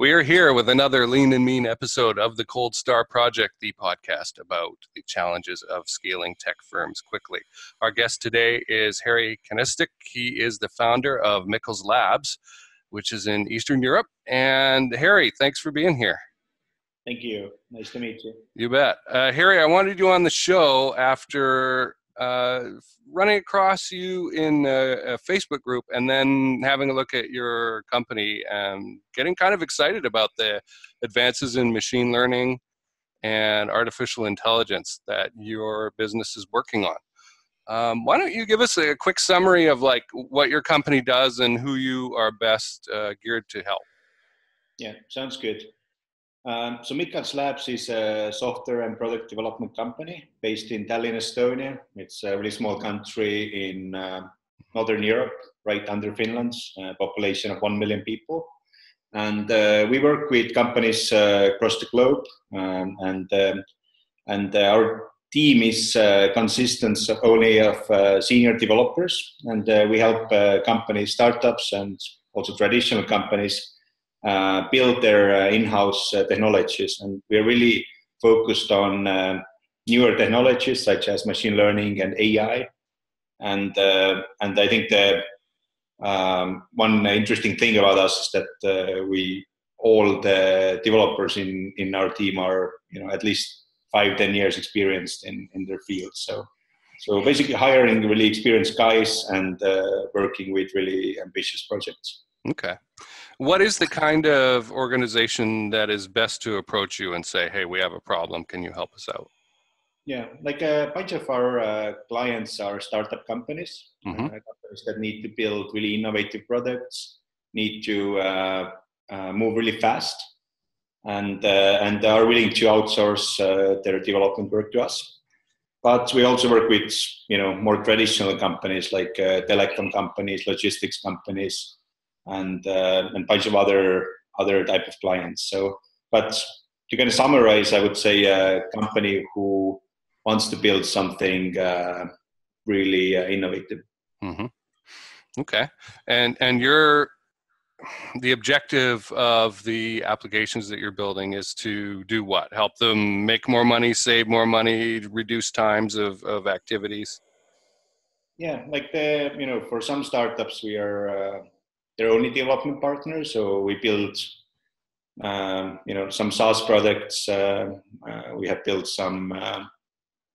We are here with another lean and mean episode of the Cold Star Project, the podcast about the challenges of scaling tech firms quickly. Our guest today is Harry Kanistik. He is the founder of Mikaels Labs, which is in Eastern Europe. And Harry, thanks for being here. Thank you. Nice to meet you. You bet. Uh, Harry, I wanted you on the show after uh, running across you in a, a, Facebook group and then having a look at your company and getting kind of excited about the advances in machine learning and artificial intelligence that your business is working on. Um, why don't you give us a quick summary of like what your company does and who you are best uh, geared to help? Yeah, sounds good. Um, so Mikaels Labs is a software and product development company based in Tallinn, Estonia. It's a really small country in uh, Northern Europe, right under Finland's uh, population of 1 million people. And uh, we work with companies uh, across the globe. Um, and um, and our team is uh, consistent only of uh, senior developers. And we help companies, startups, and also traditional companies uh, build their uh, in-house uh, technologies, and we're really focused on um, newer technologies such as machine learning and AI. And and I think the um, one interesting thing about us is that we all the developers in in our team are you know at least five ten years experienced in in their field. So so basically hiring really experienced guys and uh, working with really ambitious projects. Okay what is the kind of organization that is best to approach you and say, hey, we have a problem. Can you help us out? Yeah, like a bunch of our uh, clients are startup companies, mm-hmm. uh, companies that need to build really innovative products, need to uh, uh move really fast, and uh, and are willing to outsource uh, their development work to us. But we also work with you know more traditional companies like telecom companies, logistics companies, and uh, and a bunch of other other type of clients. So, but to kind of summarize, I would say a company who wants to build something uh, really uh, innovative. Mm-hmm. Okay, and and your the objective of the applications that you're building is to do what? Help them make more money, save more money, reduce times of, of activities. Yeah, like the you know, for some startups, we are uh, their only development partner. So we built, um, you know, some SaaS products. Uh, uh, we have built some uh,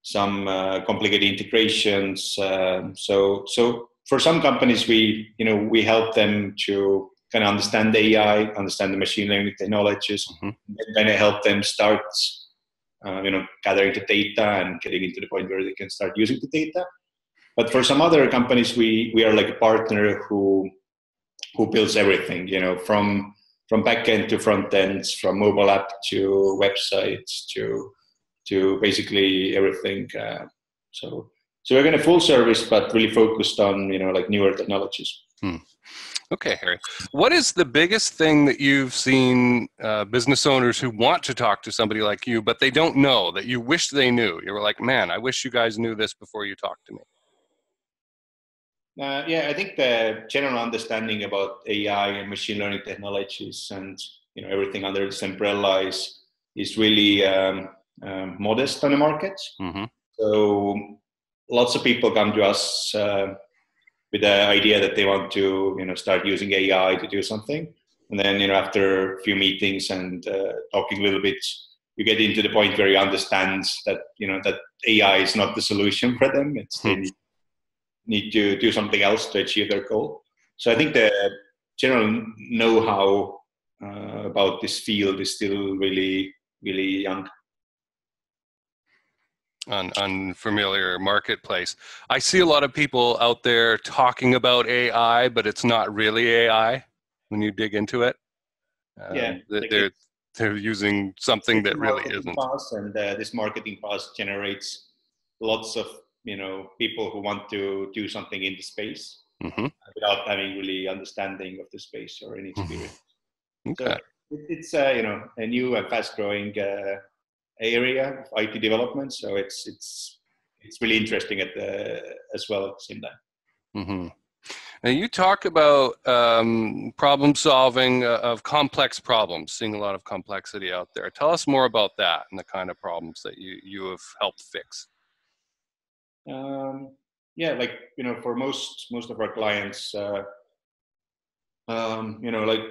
some uh, complicated integrations. Um, so so for some companies, we you know we help them to kind of understand the AI, understand the machine learning technologies, mm-hmm. and then I help them start. Uh, you know, gathering the data and getting into the point where they can start using the data. But for some other companies, we we are like a partner who who builds everything, you know, from from backend to front ends, from mobile app to websites to to basically everything. Uh, so so we're going to full service, but really focused on you know like newer technologies. Hmm. Okay, Harry. What is the biggest thing that you've seen uh, business owners who want to talk to somebody like you, but they don't know that you wish they knew? You were like, man, I wish you guys knew this before you talked to me. Uh, yeah, I think the general understanding about AI and machine learning technologies and you know everything under this umbrella is is really um, um, modest on the market. Mm-hmm. So lots of people come to us uh, with the idea that they want to you know start using AI to do something, and then you know after a few meetings and uh, talking a little bit, you get into the point where you understand that you know that AI is not the solution for them. It's mm-hmm. the need to do something else to achieve their goal. So I think the general know-how uh, about this field is still really, really young. On unfamiliar marketplace. I see a lot of people out there talking about AI, but it's not really AI when you dig into it. Um, yeah, they're they're using something that really isn't. And uh, this marketing cost generates lots of you know people who want to do something in the space mm-hmm. without having really understanding of the space or any experience. Okay. So it's uh, you know a new and fast growing uh, area of IT development, so it's it's it's really interesting at the, as well at the same time. Mm-hmm. Now you talk about um, problem solving uh, of complex problems, seeing a lot of complexity out there. Tell us more about that and the kind of problems that you you have helped fix. Um, yeah, like you know, for most most of our clients, uh, um, you know, like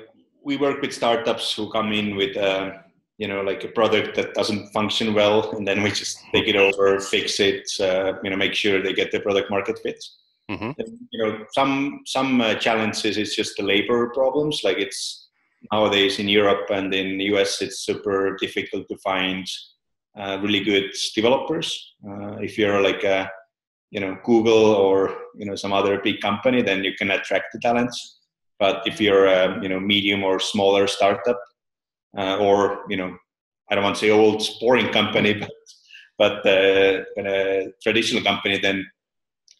we work with startups who come in with uh, you know like a product that doesn't function well, and then we just take it over, fix it, uh, you know, make sure they get the product market fit. Mm-hmm. And, you know, some some uh, challenges is just the labor problems. Like it's nowadays in Europe and in the US, it's super difficult to find uh, really good developers. Uh, if you're like a you know Google or you know some other big company, then you can attract the talents. But if you're a you know medium or smaller startup, uh, or you know I don't want to say old boring company, but but uh, a traditional company, then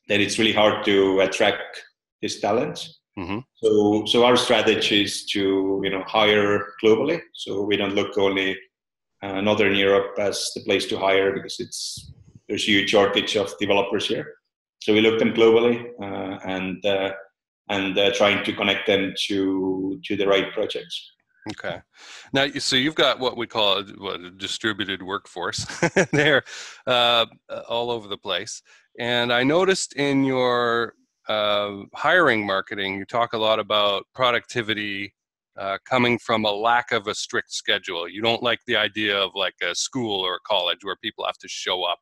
then it's really hard to attract this talent. Mm-hmm. So, so our strategy is to you know hire globally. So we don't look only uh, Northern Europe as the place to hire because it's there's a huge shortage of developers here. So we look them globally uh, and uh, and uh, trying to connect them to to the right projects. Okay. Now, so you've got what we call a, what, a distributed workforce there, uh, all over the place. And I noticed in your uh, hiring marketing, you talk a lot about productivity uh, coming from a lack of a strict schedule. You don't like the idea of like a school or a college where people have to show up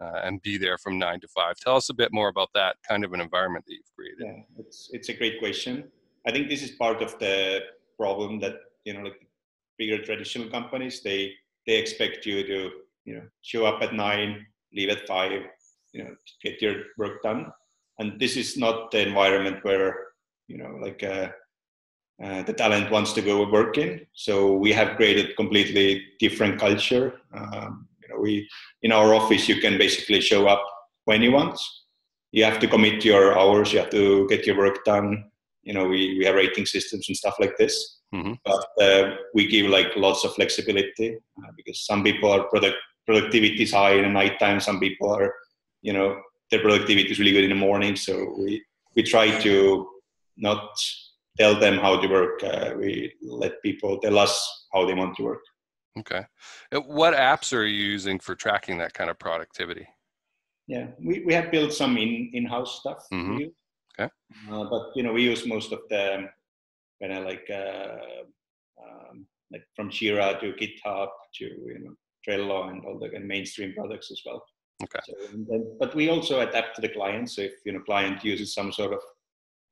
uh, and be there from nine to five. Tell us a bit more about that kind of an environment that you've created. Yeah, it's it's a great question. I think this is part of the problem that you know, like bigger traditional companies, they they expect you to you know show up at nine, leave at five, you know get your work done and this is not the environment where you know like uh, uh, the talent wants to go work in so we have created completely different culture um, we in our office you can basically show up when you want you have to commit your hours you have to get your work done you know we, we have rating systems and stuff like this mm-hmm. but uh, we give like lots of flexibility uh, because some people are product productivity is high in the nighttime some people are you know their productivity is really good in the morning. So we we try to not tell them how to work. Uh, we let people tell us how they want to work. Okay. Uh, what apps are you using for tracking that kind of productivity? Yeah, we, we have built some in in house stuff. Mm-hmm. Okay. Uh, but you know, we use most of the kind of like uh, um, like from Jira to GitHub to you know Trello and all the of mainstream products as well. Okay. So, then, but we also adapt to the client. So if you know client uses some sort of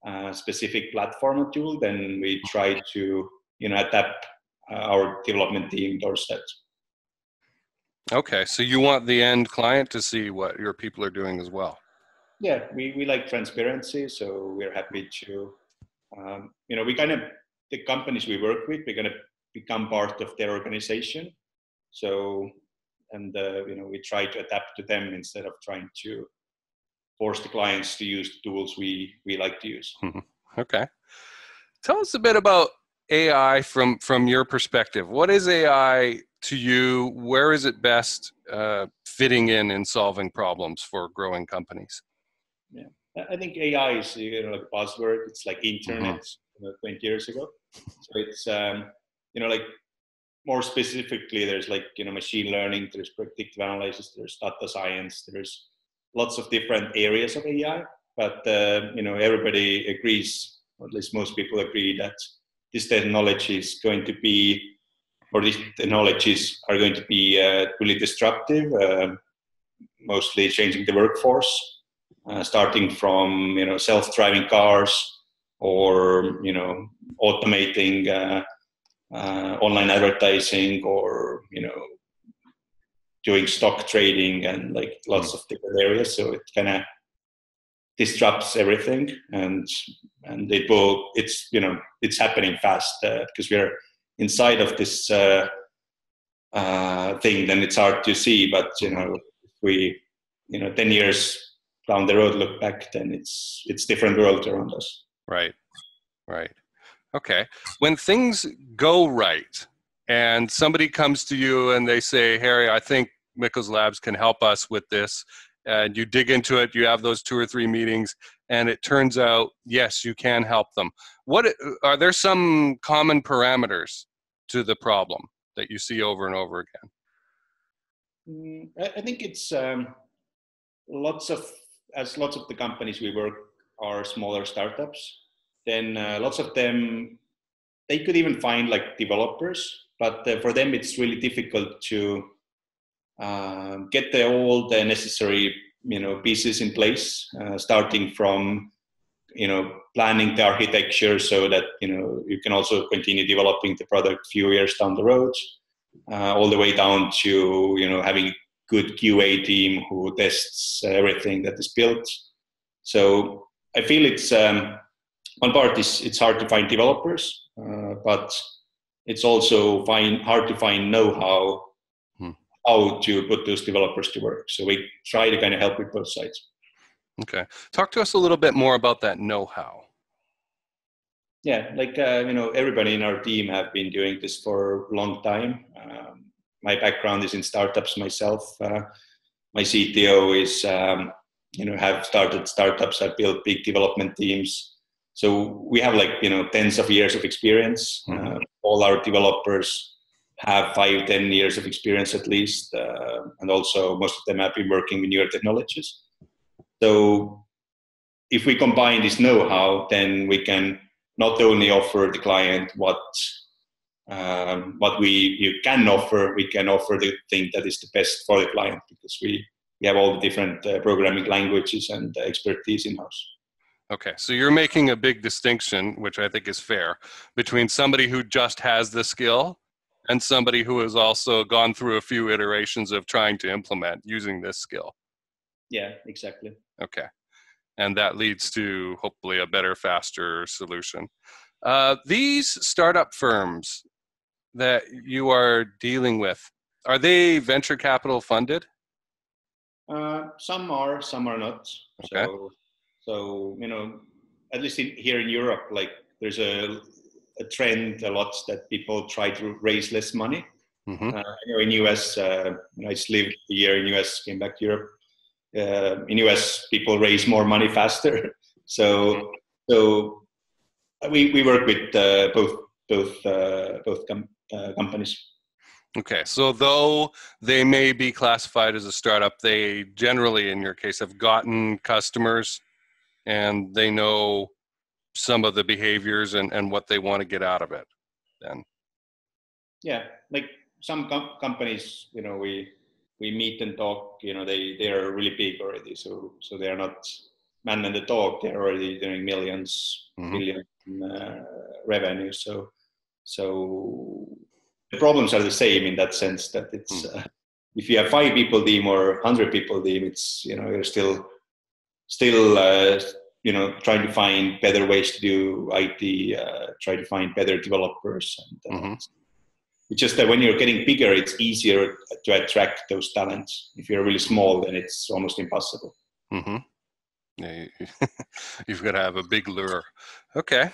uh, specific platform or tool, then we try to you know adapt our development team towards that. Okay, so you want the end client to see what your people are doing as well. Yeah, we, we like transparency, so we're happy to, um, you know, we kind of the companies we work with, we're going to become part of their organization. So and uh, you know we try to adapt to them instead of trying to force the clients to use the tools we we like to use. Mm-hmm. Okay, tell us a bit about AI from from your perspective. What is AI to you? Where is it best uh, fitting in in solving problems for growing companies? Yeah, I think AI is you know like a buzzword. It's like internet mm-hmm. you know, 20 years ago. So it's um, you know like more specifically, there's like you know machine learning, there's predictive analysis, there's data science, there's lots of different areas of AI. But uh, you know everybody agrees, or at least most people agree, that this technology is going to be, or these technologies are going to be uh, really disruptive, uh, mostly changing the workforce, uh, starting from you know self-driving cars or you know automating uh, uh, online advertising or you know doing stock trading and like lots of different areas. So it kind of disrupts everything and and it will it's you know it's happening fast because uh, we're inside of this uh, uh, thing then it's hard to see but you know if we you know 10 years down the road look back then it's it's different world around us. Right. Right. Okay. When things go right and somebody comes to you and they say, Harry, I think Mikael's Labs can help us with this, and you dig into it, you have those two or three meetings, and it turns out yes you can help them. What are there some common parameters to the problem that you see over and over again? Mm, i think it's um, lots of as lots of the companies we work are smaller startups then uh, lots of them they could even find like developers but uh, for them it's really difficult to uh, get the, all the necessary you know pieces in place uh, starting from you know planning the architecture so that you know you can also continue developing the product a few years down the road uh, all the way down to you know having good qa team who tests everything that is built so i feel it's um, one part is it's hard to find developers uh, but it's also find, hard to find know-how. How to put those developers to work. So we try to kind of help with both sides. Okay, talk to us a little bit more about that know-how. Yeah, like uh, you know, everybody in our team have been doing this for a long time. Um, my background is in startups myself. Uh, my CTO is, um, you know, have started startups. have built big development teams so we have like you know tens of years of experience. Mm-hmm. Uh, all our developers have five, ten years of experience at least, uh, and also most of them have been working with newer technologies. So if we combine this know-how, then we can not only offer the client what um, what we you can offer, we can offer the thing that is the best for the client because we we have all the different uh, programming languages and expertise in house. Okay, so you're making a big distinction, which I think is fair, between somebody who just has the skill and somebody who has also gone through a few iterations of trying to implement using this skill. Yeah, exactly. Okay, and that leads to hopefully a better, faster solution. Uh, these startup firms that you are dealing with, are they venture capital funded? Uh, some are, some are not. Okay. So so you know, at least in, here in Europe, like there's a, a trend a lot that people try to raise less money. Mm-hmm. Uh, you know, in US, uh, I lived a year in US, came back to Europe. Uh, in US, people raise more money faster. so so we, we work with uh, both both uh, both com- uh, companies. Okay, so though they may be classified as a startup, they generally, in your case, have gotten customers and they know some of the behaviors and, and what they want to get out of it then yeah like some com- companies you know we we meet and talk you know they they are really big already so so they are not man and the dog they're already doing 1000000s mm-hmm. million uh, revenue so so the problems are the same in that sense that it's mm. uh, if you have five people team or 100 people team it's you know you're still still uh, you know trying to find better ways to do IT, uh, try to find better developers. And, uh, mm-hmm. It's just that when you're getting bigger, it's easier to attract those talents. If you're really small, then it's almost impossible. Mm-hmm. Yeah, you've got to have a big lure. Okay.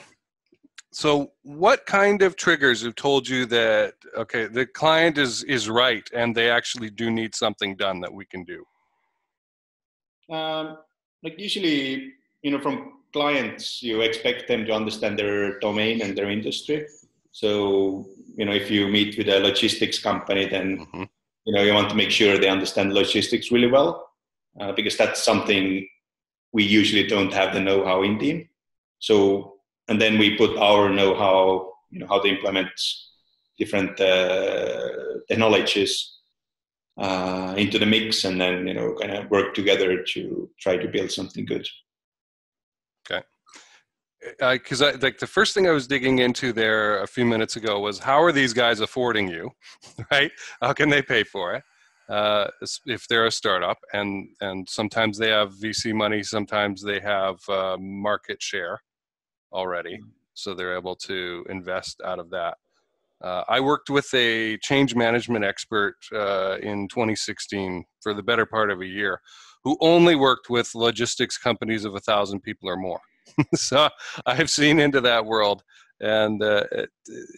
So, what kind of triggers have told you that okay, the client is is right and they actually do need something done that we can do? Um, like usually you know from clients you expect them to understand their domain and their industry. So you know if you meet with a logistics company then mm-hmm. you know you want to make sure they understand logistics really well uh, because that's something we usually don't have the know-how in team so and then we put our know-how you know how to implement different uh, technologies uh, into the mix and then you know kind of work together to try to build something good okay. Because uh, like the first thing i was digging into there a few minutes ago was how are these guys affording you right? How can they pay for it uh, if they're a startup? And and sometimes they have vc money sometimes they have uh, market share already mm-hmm. so they're able to invest out of that. Uh, I worked with a change management expert uh, in 2016 for the better part of a year who only worked with logistics companies of a thousand people or more. so I've seen into that world. And uh, it,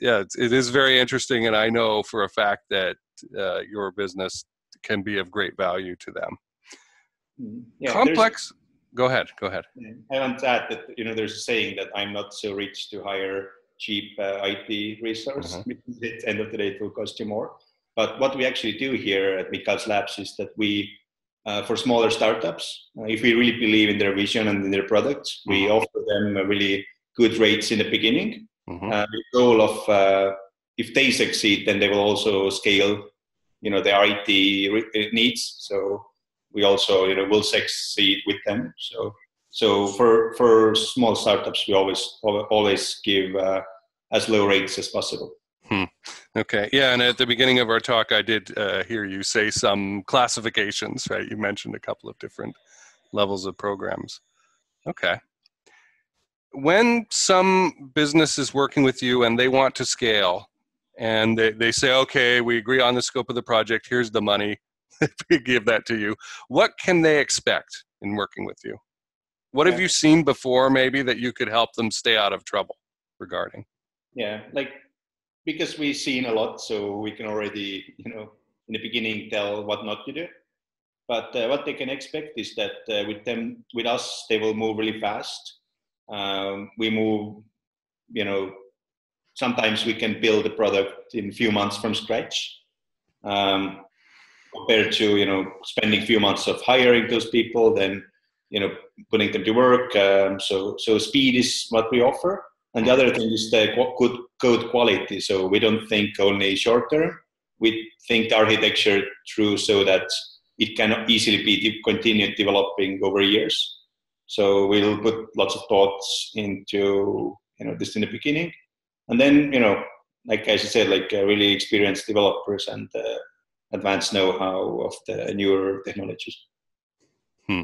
yeah, it is very interesting. And I know for a fact that uh, your business can be of great value to them. Mm-hmm. Yeah, Complex. go ahead. Go ahead. I want to add that you know there's a saying that I'm not so rich to hire cheap uh, IT resource. Mm-hmm. At the end of the day, it will cost you more. But what we actually do here at Mikaels Labs is that we, uh, for smaller startups, uh, if we really believe in their vision and in their products, we mm-hmm. offer them really good rates in the beginning. Mm-hmm. Uh, the goal of uh, if they succeed, then they will also scale, you know, their IT re- needs. So we also you know will succeed with them. So so for for small startups, we always always give uh, as low rates as possible. Okay. Yeah, and at the beginning of our talk, I did uh, hear you say some classifications. Right? You mentioned a couple of different levels of programs. Okay. When some business is working with you and they want to scale, and they, they say, okay, we agree on the scope of the project, here's the money, if we give that to you. What can they expect in working with you? What have you seen before, maybe, that you could help them stay out of trouble regarding? Yeah, like because we've seen a lot, so we can already, you know, in the beginning tell what not to do. But uh, what they can expect is that uh, with them, with us, they will move really fast. Um, we move, you know, sometimes we can build a product in a few months from scratch. Um, compared to you know spending a few months of hiring those people, then you know putting them to work. Um, so so speed is what we offer, and the other thing is the good code quality. So we don't think only short term. We think the architecture through so that it can easily be continued developing over years. So we'll put lots of thoughts into you know this in the beginning, and then you know like as I said, like uh, really experienced developers and uh, advanced know-how of the newer technologies. Hmm.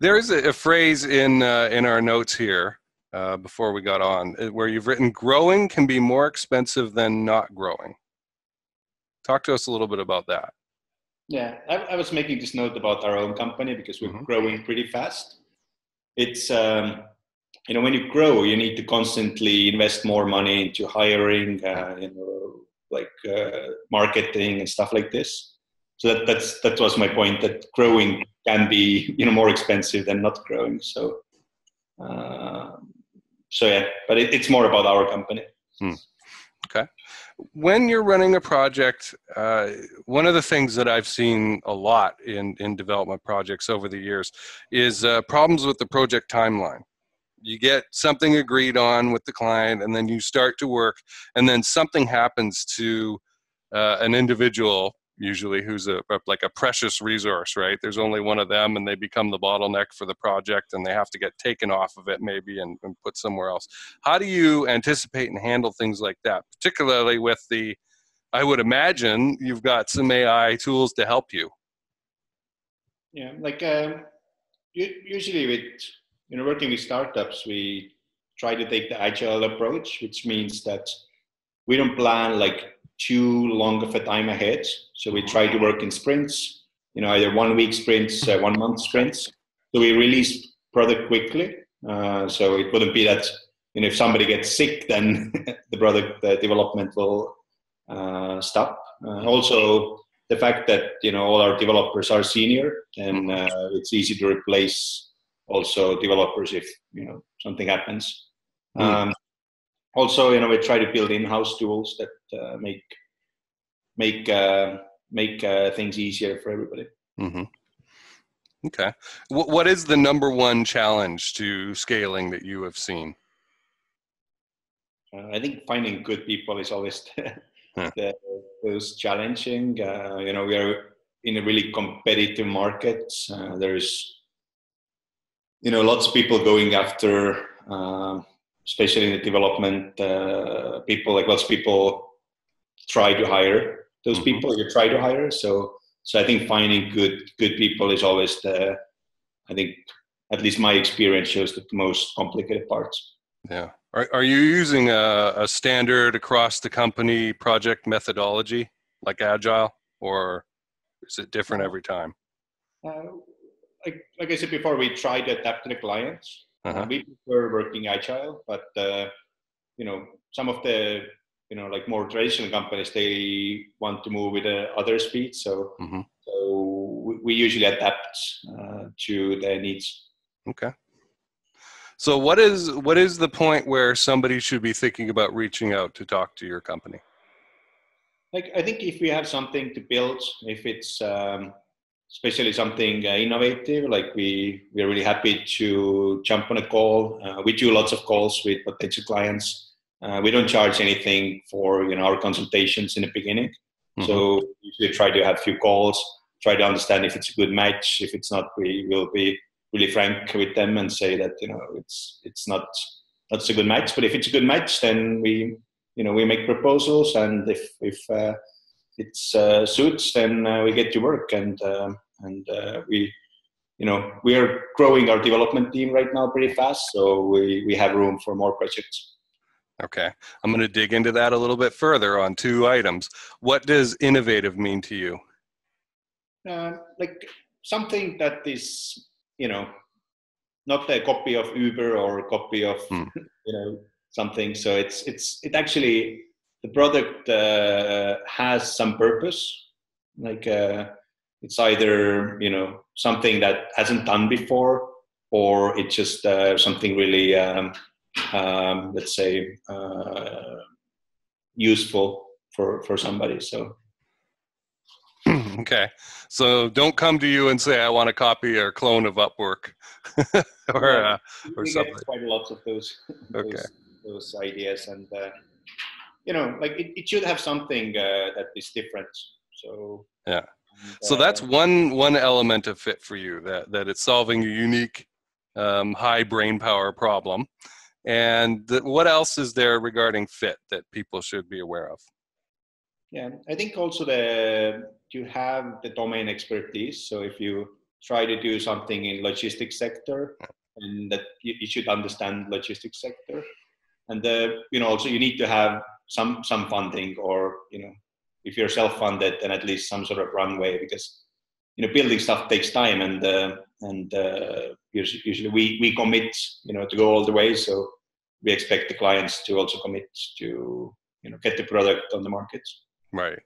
There is a, a phrase in uh, in our notes here uh, before we got on uh, where you've written growing can be more expensive than not growing. Talk to us a little bit about that. Yeah, I, I was making this note about our own company because we're mm-hmm. growing pretty fast. It's um, you know when you grow, you need to constantly invest more money into hiring, uh, you know, like uh, marketing and stuff like this. So that, that's that was my point that growing can be you know more expensive than not growing. So uh, so yeah, but it, it's more about our company. Hmm. Okay. When you're running a project, uh, one of the things that I've seen a lot in, in development projects over the years is uh, problems with the project timeline you get something agreed on with the client and then you start to work and then something happens to uh, an individual usually who's a, like a precious resource right? There's only one of them and they become the bottleneck for the project and they have to get taken off of it maybe and, and put somewhere else. How do you anticipate and handle things like that particularly with the i would imagine you've got some ai tools to help you? Yeah like um, usually with you know, working with startups, we try to take the agile approach, which means that we don't plan like too long of a time ahead. So we try to work in sprints, you know, either one week sprints, uh, one month sprints. So we release product quickly. Uh, so it wouldn't be that, you know, if somebody gets sick, then the product uh, development will uh, stop. Uh, also, the fact that you know all our developers are senior, and uh, it's easy to replace also developers if you know something happens. Mm. Um, also, you know, we try to build in-house tools that uh, make make uh, make uh, things easier for everybody. Mm-hmm. Okay, what is the number one challenge to scaling that you have seen? Uh, I think finding good people is always the, huh. the most challenging. Uh, you know, we are in a really competitive market. Uh, there's you know lots of people going after uh, especially in the development uh, people like lots of people try to hire those mm-hmm. people you try to hire so so i think finding good good people is always the i think at least my experience shows the most complicated parts yeah are, are you using a, a standard across the company project methodology like agile or is it different every time uh, like like I said before, we try to adapt to the clients. Uh-huh. We prefer working agile, but uh, you know some of the you know like more traditional companies they want to move with uh, other speed. So mm-hmm. so we, we, usually adapt uh, to their needs. Okay. So what is what is the point where somebody should be thinking about reaching out to talk to your company? Like I think if we have something to build, if it's um, especially something uh, innovative, like we we are really happy to jump on a call. Uh, we do lots of calls with potential clients. Uh, we don't charge anything for you know our consultations in the beginning. Mm-hmm. So usually try to have a few calls, try to understand if it's a good match. If it's not, we will be really frank with them and say that you know it's it's not not a good match. But if it's a good match, then we you know we make proposals, and if if uh, it uh, suits, then uh, we get to work, and um, and uh, we you know we are growing our development team right now pretty fast, so we we have room for more projects. Okay, I'm going to dig into that a little bit further on two items. What does innovative mean to you? Like something that is you know not a copy of uber or a copy of hmm. you know something so it's it's it actually the product uh, has some purpose like uh, it's either you know something that hasn't done before or it's just uh, something really um, um, let's say uh, useful for for somebody so okay. So don't come to you and say I want a copy or clone of Upwork or uh, or something. quite lots of those okay. those, those ideas and uh, you know like it, it should have something uh, that is different. So yeah. And, so that's uh, one one element of fit for you that that it's solving a unique um, high brain power problem. And the, what else is there regarding fit that people should be aware of? Yeah, I think also the you have the domain expertise. So if you try to do something in logistics sector, and that you, you should understand logistics sector, and the you know also you need to have some some funding or you know if you're self-funded then at least some sort of runway because you know building stuff takes time and uh, and uh, usually, usually we we commit you know to go all the way. So we expect the clients to also commit to you know get the product on the market. Right.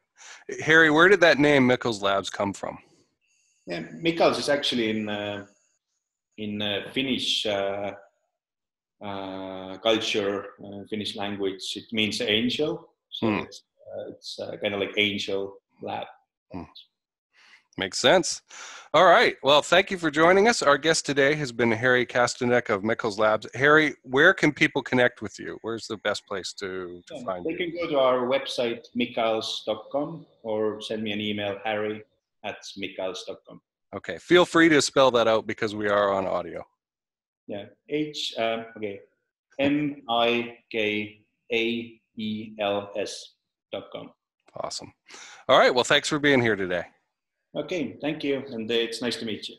Harry, where did that name Mikaels Labs come from? Yeah, Mikaels is actually in uh, in uh, Finnish uh, uh culture, uh, Finnish language. It means angel, so hmm. it's uh, it's kind of like angel lab. Hmm. Makes sense. All right. Well, thank you for joining us. Our guest today has been Harry Kastanek of Mikaels Labs. Harry, where can people connect with you? Where's the best place to, to yeah, find they you? They can go to our website, mikaels.com, or send me an email, harry at mikaels.com. Okay. Feel free to spell that out because we are on audio. Yeah. H, uh, okay. M I K A E L S dot com. Awesome. All right. Well, thanks for being here today. Okay, thank you, and uh, it's nice to meet you.